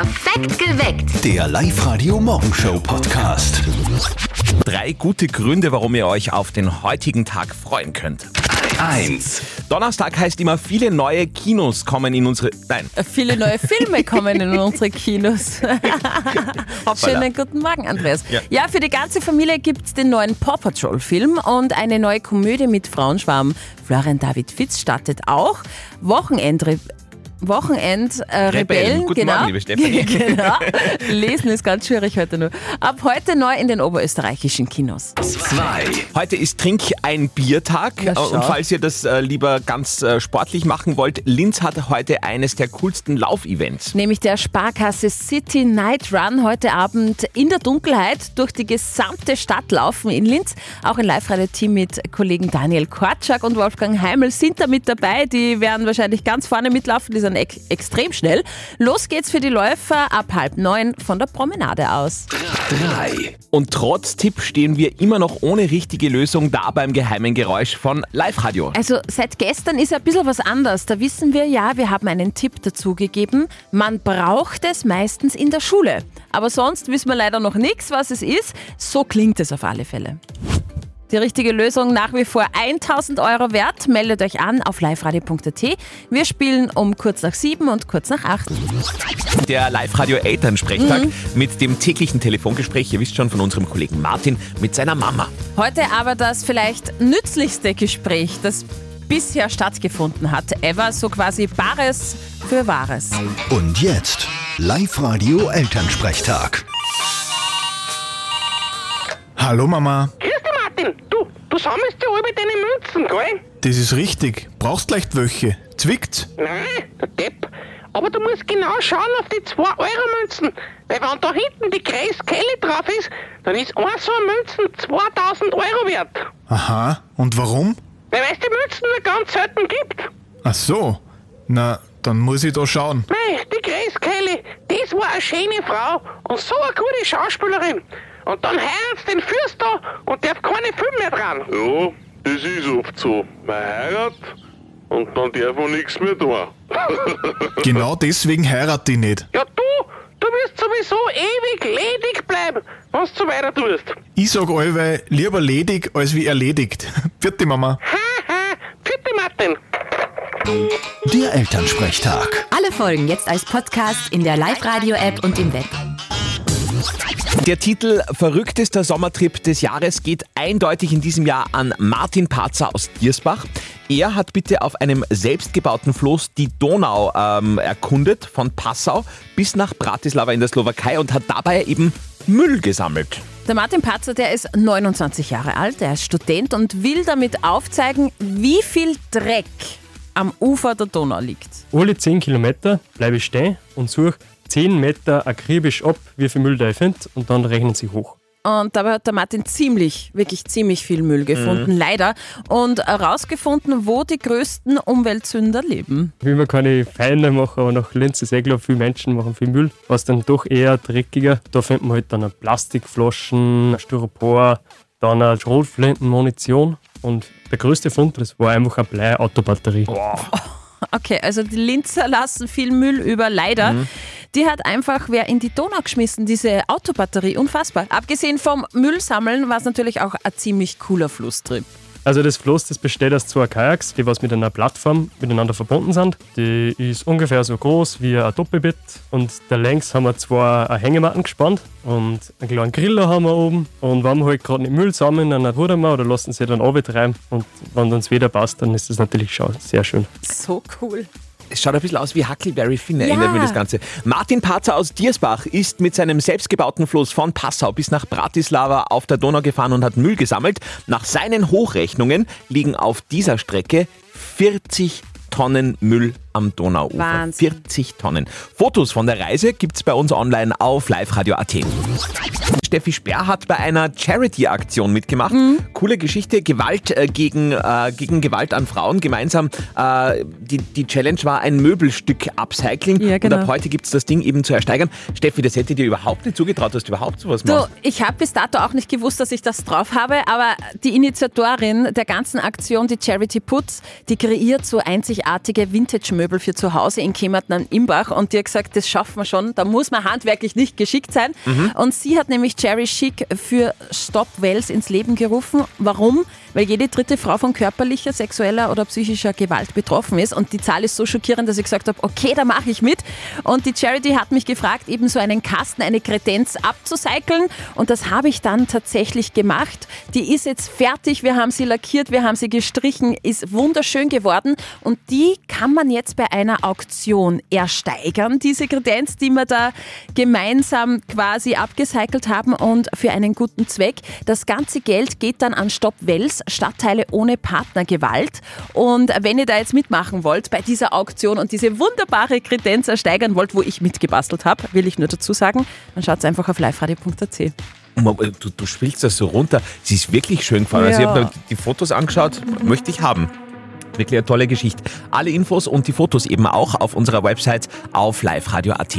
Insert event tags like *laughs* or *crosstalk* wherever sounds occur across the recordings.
Perfekt geweckt. Der Live-Radio-Morgenshow-Podcast. Drei gute Gründe, warum ihr euch auf den heutigen Tag freuen könnt. 1. Donnerstag heißt immer, viele neue Kinos kommen in unsere. Nein, Viele neue Filme *laughs* kommen in unsere Kinos. *laughs* Schönen guten Morgen, Andreas. Ja. Ja, für die ganze Familie gibt es den neuen Paw Patrol-Film und eine neue Komödie mit Frauenschwarm. Florian David Fitz startet auch. Wochenendre. Wochenend äh, Guten genau. Morgen, liebe Stefanie. *laughs* genau. Lesen ist ganz schwierig heute nur. Ab heute neu in den oberösterreichischen Kinos. 2. heute ist Trink ein Biertag. Na, schau. Und falls ihr das äh, lieber ganz äh, sportlich machen wollt, Linz hat heute eines der coolsten Laufevents. nämlich der Sparkasse City Night Run heute Abend in der Dunkelheit durch die gesamte Stadt laufen in Linz. Auch ein Live-Radio-Team mit Kollegen Daniel Korczak und Wolfgang Heimel sind da mit dabei. Die werden wahrscheinlich ganz vorne mitlaufen, die sind ex extrem schnell. Los geht's für die Läufer ab halb neun von der Promenade aus. 3. Und trotz Tipp stehen wir immer noch ohne richtige Lösung da beim geheimen Geräusch von Live-Radio. Also seit gestern ist ein bisschen was anders. Da wissen wir ja, wir haben einen Tipp dazugegeben. Man braucht es meistens in der Schule. Aber sonst wissen wir leider noch nichts, was es ist. So klingt es auf alle Fälle. Die richtige Lösung nach wie vor 1000 Euro wert. Meldet euch an auf liveradio.at. Wir spielen um kurz nach sieben und kurz nach acht. Der Live-Radio-Elternsprechtag mit dem täglichen Telefongespräch, ihr wisst schon, von unserem Kollegen Martin mit seiner Mama. Heute aber das vielleicht nützlichste Gespräch, das bisher stattgefunden hat. Ever so quasi Bares für Wahres. Und jetzt Live-Radio-Elternsprechtag. Hallo Mama, Grüß Martin. Du, du sammelst ja alle deine Münzen, gell? das ist richtig. Brauchst leicht welche. Zwickt's? Nein, der Depp. Aber du musst genau schauen auf die 2-Euro-Münzen. Weil wenn da hinten die Grace Kelly drauf ist, dann ist ein so eine Münzen 2000 Euro wert. Aha, und warum? Weil es die Münzen nur ganz selten gibt. Ach so. Na, dann muss ich da schauen. Mei, die Grace Kelly, das war eine schöne Frau und so eine gute Schauspielerin. Und dann heiratet den Fürst da und darf keine Film mehr dran. Ja, das ist oft so. Man heiratet und dann darf man nichts mehr tun. *laughs* Genau deswegen heirate ich nicht. Ja, du, du wirst sowieso ewig ledig bleiben, wenn du so weiter tust. Ich sag allweil lieber ledig als wie erledigt. *laughs* Vierte Mama. Haha, vierte Martin. Der Elternsprechtag. Alle Folgen jetzt als Podcast in der Live-Radio-App und im Web. Der Titel Verrücktester Sommertrip des Jahres geht eindeutig in diesem Jahr an Martin Parzer aus Diersbach. Er hat bitte auf einem selbstgebauten Floß die Donau ähm, erkundet, von Passau bis nach Bratislava in der Slowakei und hat dabei eben Müll gesammelt. Der Martin Patzer, der ist 29 Jahre alt, er ist Student und will damit aufzeigen, wie viel Dreck am Ufer der Donau liegt. Alle 10 Kilometer bleibe ich stehen und suche 10 Meter akribisch ab, wie viel Müll da ich finde, und dann rechnen sie hoch. Und dabei hat der Martin ziemlich, wirklich ziemlich viel Müll gefunden, leider. Und herausgefunden, wo die größten Umweltsünder leben. Will mir keine Feinde machen, aber nach Linz ist eh klar, viele Menschen machen viel Müll, was dann doch eher dreckiger. Da findet man halt dann Plastikflaschen, Styropor, dann eine Schrotflintenmunition und der größte Fund, das war einfach eine Blei-Autobatterie. Okay, also die Linzer lassen viel Müll über, leider. Die hat einfach wer in die Donau geschmissen, diese Autobatterie. Unfassbar. Abgesehen vom Müllsammeln war es natürlich auch ein ziemlich cooler Flusstrip. Also das Floß, das besteht aus zwei Kajaks, die was mit einer Plattform miteinander verbunden sind. Die ist ungefähr so groß wie ein Doppelbett und da längs haben wir zwei Hängematten gespannt und einen kleinen Griller haben wir oben und wenn wir halt gerade nicht Müll sammeln, dann rudern wir oder lassen sie dann runtertreiben und wenn uns wieder passt, dann ist das natürlich schon sehr schön. So cool. Es schaut ein bisschen aus wie Huckleberry Finn, erinnert mich das Ganze. Martin Parzer aus Diersbach ist mit seinem selbstgebauten Floß von Passau bis nach Bratislava auf der Donau gefahren und hat Müll gesammelt. Nach seinen Hochrechnungen liegen auf dieser Strecke 40 Tonnen Müll am Donauufer. Wahnsinn. 40 Tonnen. Fotos von der Reise gibt's bei uns online auf liveradio.at. Steffi Sperr hat bei einer Charity-Aktion mitgemacht. Mhm. Coole Geschichte, Gewalt äh, gegen, äh, gegen Gewalt an Frauen. Gemeinsam, äh, die, die Challenge war ein Möbelstück upcycling. Ja, genau. Und ab heute gibt's das Ding eben zu ersteigern. Steffi, das hätte dir überhaupt nicht zugetraut, dass du überhaupt sowas Du, machst. ich habe bis dato auch nicht gewusst, dass ich das drauf habe, aber die Initiatorin der ganzen Aktion, die Charity Puts, die kreiert so einzigartige Ikea-Möbel für zu Hause in Kemmerten am Imbach und die hat gesagt, das schaffen wir schon, da muss man handwerklich nicht geschickt sein. Und sie hat nämlich Jerry Schick für Stop Wells ins Leben gerufen. Warum? Weil jede dritte Frau von körperlicher, sexueller oder psychischer Gewalt betroffen ist und die Zahl ist so schockierend, dass ich gesagt habe, okay, da mache ich mit. Und die Charity hat mich gefragt, eben so einen Kasten, eine Kredenz abzucyceln und das habe ich dann tatsächlich gemacht. Die ist jetzt fertig, wir haben sie lackiert, wir haben sie gestrichen, ist wunderschön geworden und die kann man jetzt bei einer Auktion ersteigern, diese Kredenz, die wir da gemeinsam quasi abgecycelt haben und für einen guten Zweck. Das ganze Geld geht dann an Stopp Wels, Stadtteile ohne Partnergewalt. Und wenn ihr da jetzt mitmachen wollt bei dieser Auktion und diese wunderbare Kredenz ersteigern wollt, wo ich mitgebastelt habe, will ich nur dazu sagen, dann schaut einfach auf liveradio.at. Du, du spielst das so runter. Sie ist wirklich schön gefallen. Also ich Ja. habe mir die Fotos angeschaut, möchte ich haben. Wirklich eine tolle Geschichte. Alle Infos und die Fotos eben auch auf unserer Website auf liveradio.at.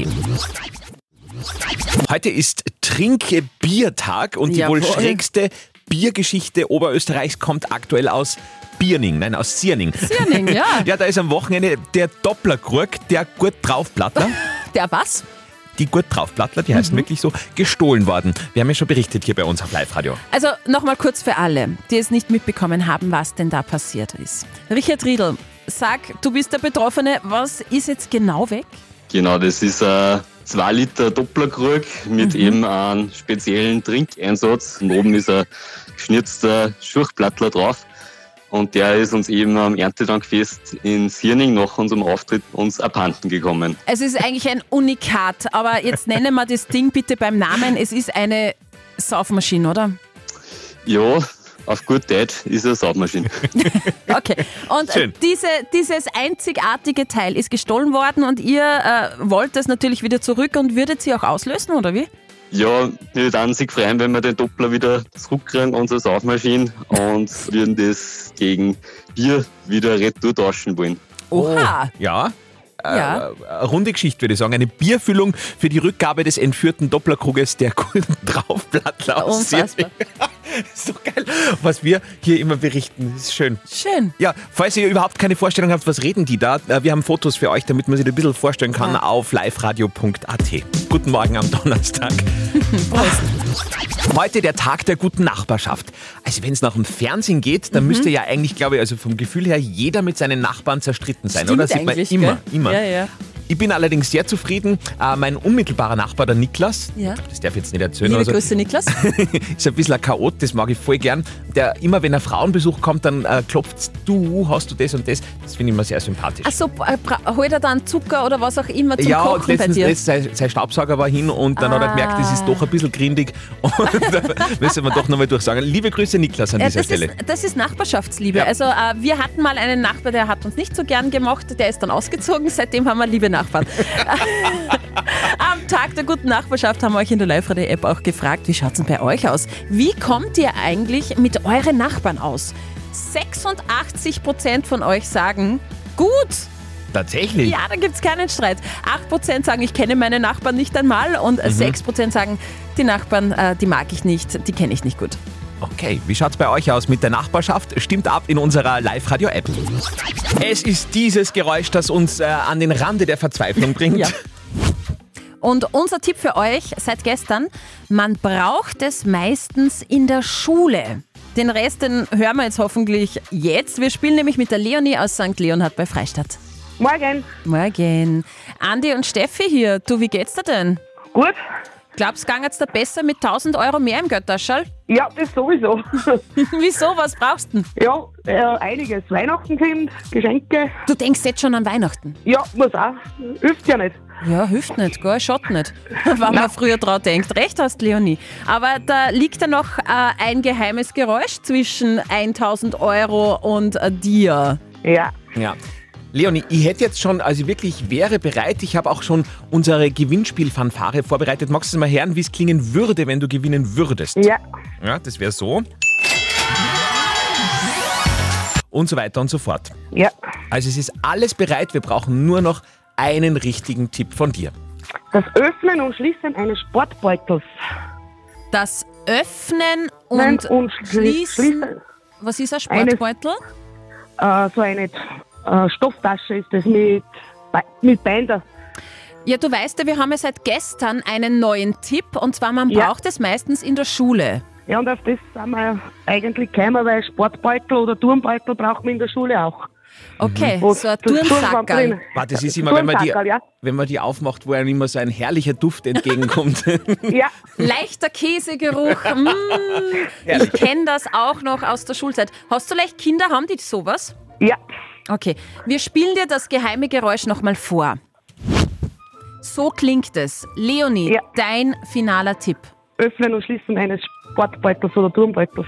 Heute ist Trinke-Biertag und die wohl Jawohl. schrägste Biergeschichte Oberösterreichs kommt aktuell aus Bierning, nein, aus Sierning. Sierning, ja. *laughs* Ja, da ist am Wochenende der Dopplerkrug, der gut draufplattler. *laughs* Der was? Die gut draufplattler, die heißen wirklich so, gestohlen worden. Wir haben ja schon berichtet hier bei uns auf Live-Radio. Also nochmal kurz für alle, die es nicht mitbekommen haben, was denn da passiert ist. Richard Riedl, sag, du bist der Betroffene, was ist jetzt genau weg? Genau, das ist ein 2 Liter Dopplerkrug mit eben einem speziellen Trinkeinsatz. Und oben ist ein geschnitzter Schurchplattler drauf. Und der ist uns eben am Erntedankfest in Sierning nach unserem Auftritt uns abhanden gekommen. Es ist eigentlich ein Unikat, aber jetzt nennen wir das Ding bitte beim Namen. Es ist eine Saufmaschine, oder? Ja, auf gut Deutsch ist eine Saugmaschine. *laughs* Okay. Und äh, Schön. diese, dieses einzigartige Teil ist gestohlen worden und ihr äh, wollt es natürlich wieder zurück und würdet sie auch auslösen, oder wie? Ja, wir würden sich freuen, wenn wir den Doppler wieder zurückkriegen, unsere Saugmaschine, und würden das gegen Bier wieder retour tauschen wollen. Oha. Ja. Äh, Ja. Eine runde Geschichte, würde ich sagen. Eine Bierfüllung für die Rückgabe des entführten Dopplerkruges der guten Draufplattler aus Unfassbar. *laughs* *laughs* Sierning. so geil, was wir hier immer berichten. Das ist schön. Schön. Ja, falls ihr überhaupt keine Vorstellung habt, was reden die da? äh, Wir haben Fotos für euch, damit man sich das ein bisschen vorstellen kann, auf liveradio.at. Guten Morgen am Donnerstag. *laughs* Heute der Tag der guten Nachbarschaft. Also wenn es nach dem Fernsehen geht, dann müsste ja eigentlich, glaube ich, also vom Gefühl her jeder mit seinen Nachbarn zerstritten sein, Stimmt oder? Sieht man immer, gell? immer. Ja, ja. Ich bin allerdings sehr zufrieden. Äh, mein unmittelbarer Nachbar, der Niklas, Ja. das darf ich jetzt nicht erzählen, Liebe also, Grüße, Niklas. *laughs* ist ein bisschen ein Chaot, das mag ich voll gern. Der immer, wenn ein Frauenbesuch kommt, dann äh, klopft du, hast du das und das. Das finde ich immer sehr sympathisch. Achso, äh, holt er dann Zucker oder was auch immer zum ja, Kochen bei letztens dir? letzt sein, sein Staubsauger war hin und dann hat er gemerkt, das ist doch ein bisschen grindig. *laughs* Und müssen wir doch nochmal durchsagen. Liebe Grüße, Niklas, an Äh, dieser Stelle. ist, das ist Nachbarschaftsliebe. Ja. Also äh, wir hatten mal einen Nachbar, der hat uns nicht so gern gemocht, der ist dann ausgezogen, seitdem haben wir liebe Nachbarn. *laughs* Am Tag der guten Nachbarschaft haben wir euch in der Live-Radio-App auch gefragt, wie schaut es denn bei euch aus? Wie kommt ihr eigentlich mit euren Nachbarn aus? 86% von euch sagen, gut. Tatsächlich. Ja, da gibt es keinen Streit. 8% sagen, ich kenne meine Nachbarn nicht einmal und äh, 6% sagen, die Nachbarn, äh, die mag ich nicht, die kenne ich nicht gut. Okay, wie schaut's bei euch aus mit der Nachbarschaft? Stimmt ab in unserer Live-Radio-App. Es ist dieses Geräusch, das uns äh, an den Rande der Verzweiflung bringt. Ja. Und unser Tipp für euch seit gestern, man braucht es meistens in der Schule. Den Rest, den hören wir jetzt hoffentlich jetzt. Wir spielen nämlich mit der Leonie aus St. Leonhard bei Freistadt. Morgen. Morgen. Andi und Steffi hier. Du, wie geht's dir denn? Gut? Glaubst du, geht's dir besser mit 1000 Euro mehr im Götterschall? Ja, das sowieso. *laughs* Wieso? Was brauchst du denn? ja, äh, einiges. Weihnachten kommt, Geschenke. Du denkst jetzt schon an Weihnachten. Ja, muss auch. Hilft ja nicht. Ja, hilft nicht, gell? Schaut nicht. *laughs* Wenn man früher dran denkt. Recht hast, Leonie. Aber da liegt ja noch äh, ein geheimes Geräusch zwischen 1000 Euro und äh, dir. Ja. Ja. Leonie, ich hätte jetzt schon, also wirklich wäre bereit, ich habe auch schon unsere Gewinnspielfanfare vorbereitet. Magst du mal hören, wie es klingen würde, wenn du gewinnen würdest? Ja. Ja, das wäre so. Und so weiter und so fort. Ja. Also es ist alles bereit, wir brauchen nur noch einen richtigen Tipp von dir. Das Öffnen und Schließen eines Sportbeutels. Das Öffnen und, Nein, und schli- Schließen. schließen. Was ist ein Eines- Sportbeutel? Äh, so eine äh, Stofftasche ist das mit, mit Binder. Ja, du weißt ja, wir haben ja seit gestern einen neuen Tipp und zwar, man Ja. braucht es meistens in der Schule. Ja, und auf das sind wir eigentlich gekommen, weil Sportbeutel oder Turnbeutel braucht man in der Schule auch. Okay, Wo so ein Turnsackerl drin- Warte, das ist immer, wenn man, die, ja. wenn man die aufmacht, wo einem immer so ein herrlicher Duft entgegenkommt. *laughs* Ja, Leichter Käsegeruch. mm, *laughs* ich kenne das auch noch aus der Schulzeit. Hast du leicht Kinder, haben die sowas? ja. Okay, wir spielen dir das geheime Geräusch nochmal vor. So klingt es. Leonie, Ja. dein finaler Tipp. Öffnen und Schließen eines Sportbeutels oder Turnbeutels.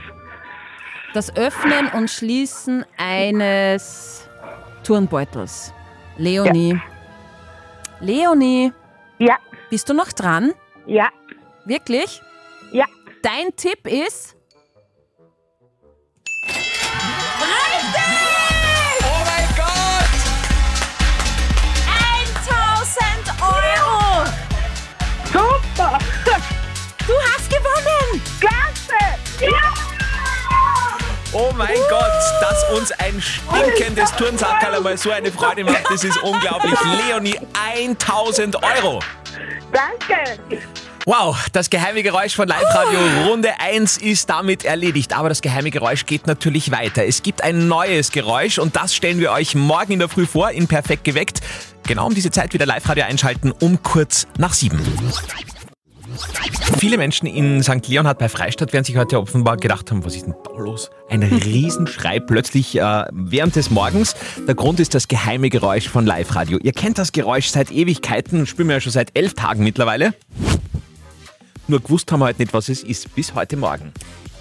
Das Öffnen und Schließen eines Turnbeutels. Leonie. Leonie, Ja, bist du noch dran? ja, Wirklich? ja. Dein Tipp ist. Ein stinkendes Turnsackerl einmal so eine Freude macht, das ist unglaublich. Leonie, 1000 Euro. Danke! Wow, das geheime Geräusch von Live Radio Runde 1 ist damit erledigt. Aber das geheime Geräusch geht natürlich weiter. Es gibt ein neues Geräusch und das stellen wir euch morgen in der Früh vor, in Perfekt geweckt. Genau um diese Zeit wieder Live Radio einschalten, um kurz nach sieben. Viele Menschen in St. Leonhard bei Freistadt werden sich heute offenbar gedacht haben, was ist denn da los? Ein Riesenschrei plötzlich äh, während des Morgens. Der Grund ist das geheime Geräusch von Live Radio. Ihr kennt das Geräusch seit Ewigkeiten, spielen wir ja schon seit elf Tagen mittlerweile. Nur gewusst haben wir heute nicht, was es ist, bis heute Morgen.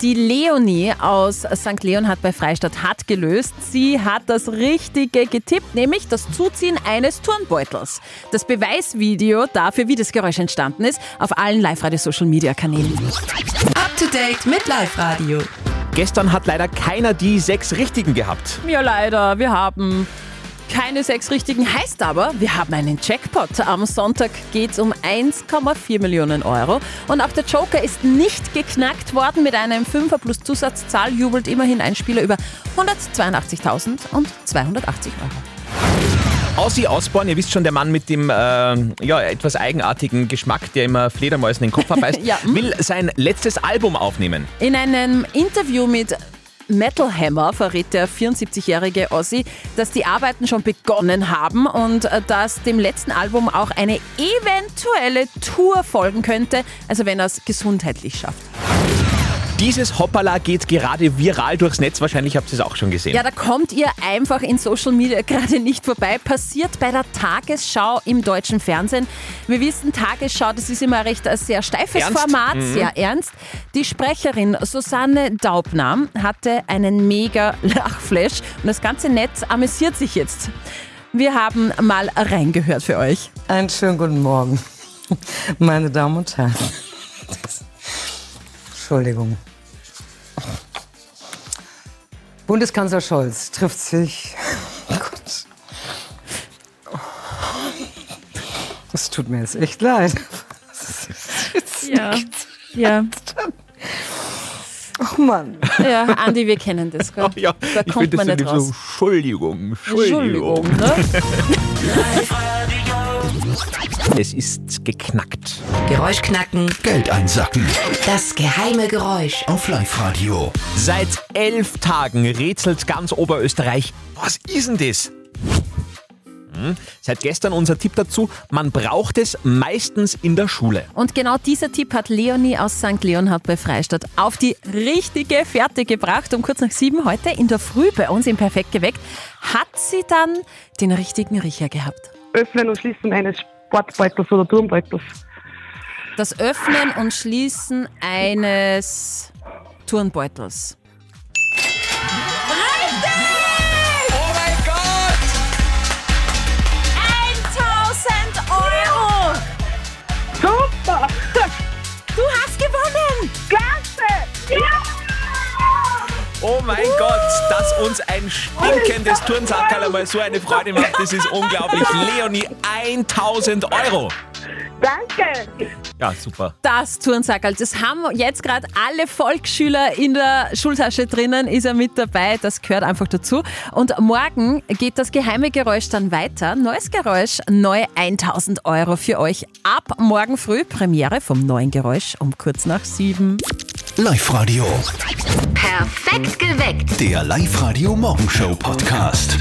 Die Leonie aus St. Leonhard bei Freistadt hat gelöst. Sie hat das Richtige getippt, nämlich das Zuziehen eines Turnbeutels. Das Beweisvideo dafür, wie das Geräusch entstanden ist, auf allen Live-Radio-Social-Media-Kanälen. Up to date mit Live Radio. Gestern hat leider keiner die sechs Richtigen gehabt. Ja, leider, wir haben keine sechs Richtigen. Heißt aber, wir haben einen Jackpot. Am Sonntag geht es um 1,4 Millionen Euro. Und auch der Joker ist nicht geknackt worden. Mit einem Fünfer plus Zusatzzahl jubelt immerhin ein Spieler über 182.000 und 280 Euro. Ozzy Osbourne, ihr wisst schon, der Mann mit dem äh, ja, etwas eigenartigen Geschmack, der immer Fledermäusen in den Kopf *laughs* verbeißt, Ja, will sein letztes Album aufnehmen. In einem Interview mit Metal Hammer verrät der 74-jährige Ozzy, dass die Arbeiten schon begonnen haben und äh, dass dem letzten Album auch eine eventuelle Tour folgen könnte, also wenn er es gesundheitlich schafft. Dieses Hoppala geht gerade viral durchs Netz, wahrscheinlich habt ihr es auch schon gesehen. Ja, da kommt ihr einfach in Social Media *laughs* gerade nicht vorbei. Passiert bei der Tagesschau im deutschen Fernsehen. Wir wissen, Tagesschau, das ist immer recht ein sehr steifes Ernst? Format, sehr ernst. Die Sprecherin Susanne Daubner hatte einen mega *laughs* Lachflash und das ganze Netz amüsiert sich jetzt. Wir haben mal reingehört für euch. Einen schönen guten Morgen, *laughs* meine Damen und Herren. Entschuldigung. Bundeskanzler Scholz trifft sich. Oh Gott. Es tut mir jetzt echt leid. Ja, ja, Oh Mann. ja, Andi, wir kennen das. Gell? ja, da ich kommt finde man das nicht so raus. Entschuldigung, Entschuldigung. Entschuldigung, ne? *laughs* Es ist geknackt. Geräusch knacken. Geld einsacken. Das geheime Geräusch. Auf Live-Radio. Seit elf Tagen rätselt ganz Oberösterreich. Was ist denn das? Hm, Seit gestern unser Tipp dazu, man braucht es meistens in der Schule. Und genau dieser Tipp hat Leonie aus St. Leonhard bei Freistadt auf die richtige Fährte gebracht. Um kurz nach sieben heute in der Früh bei uns im Perfekt geweckt, hat sie dann den richtigen Riecher gehabt. Öffnen und Schließen eines Sportbeutels oder Turnbeutels. Das Öffnen und Schließen eines Turnbeutels. Oh mein Gott, dass uns ein stinkendes Turnsackerl einmal so eine Freude macht, das ist unglaublich. Leonie, 1000 Euro. Danke. Ja, super. Das Turnsackerl, das haben jetzt gerade alle Volksschüler in der Schultasche drinnen, ist er mit dabei, das gehört einfach dazu. Und morgen geht das geheime Geräusch dann weiter. Neues Geräusch, neu 1000 Euro für euch. Ab morgen früh Premiere vom neuen Geräusch um kurz nach sieben. Live-Radio. Perfekt geweckt. Der Live-Radio Morgenshow Podcast.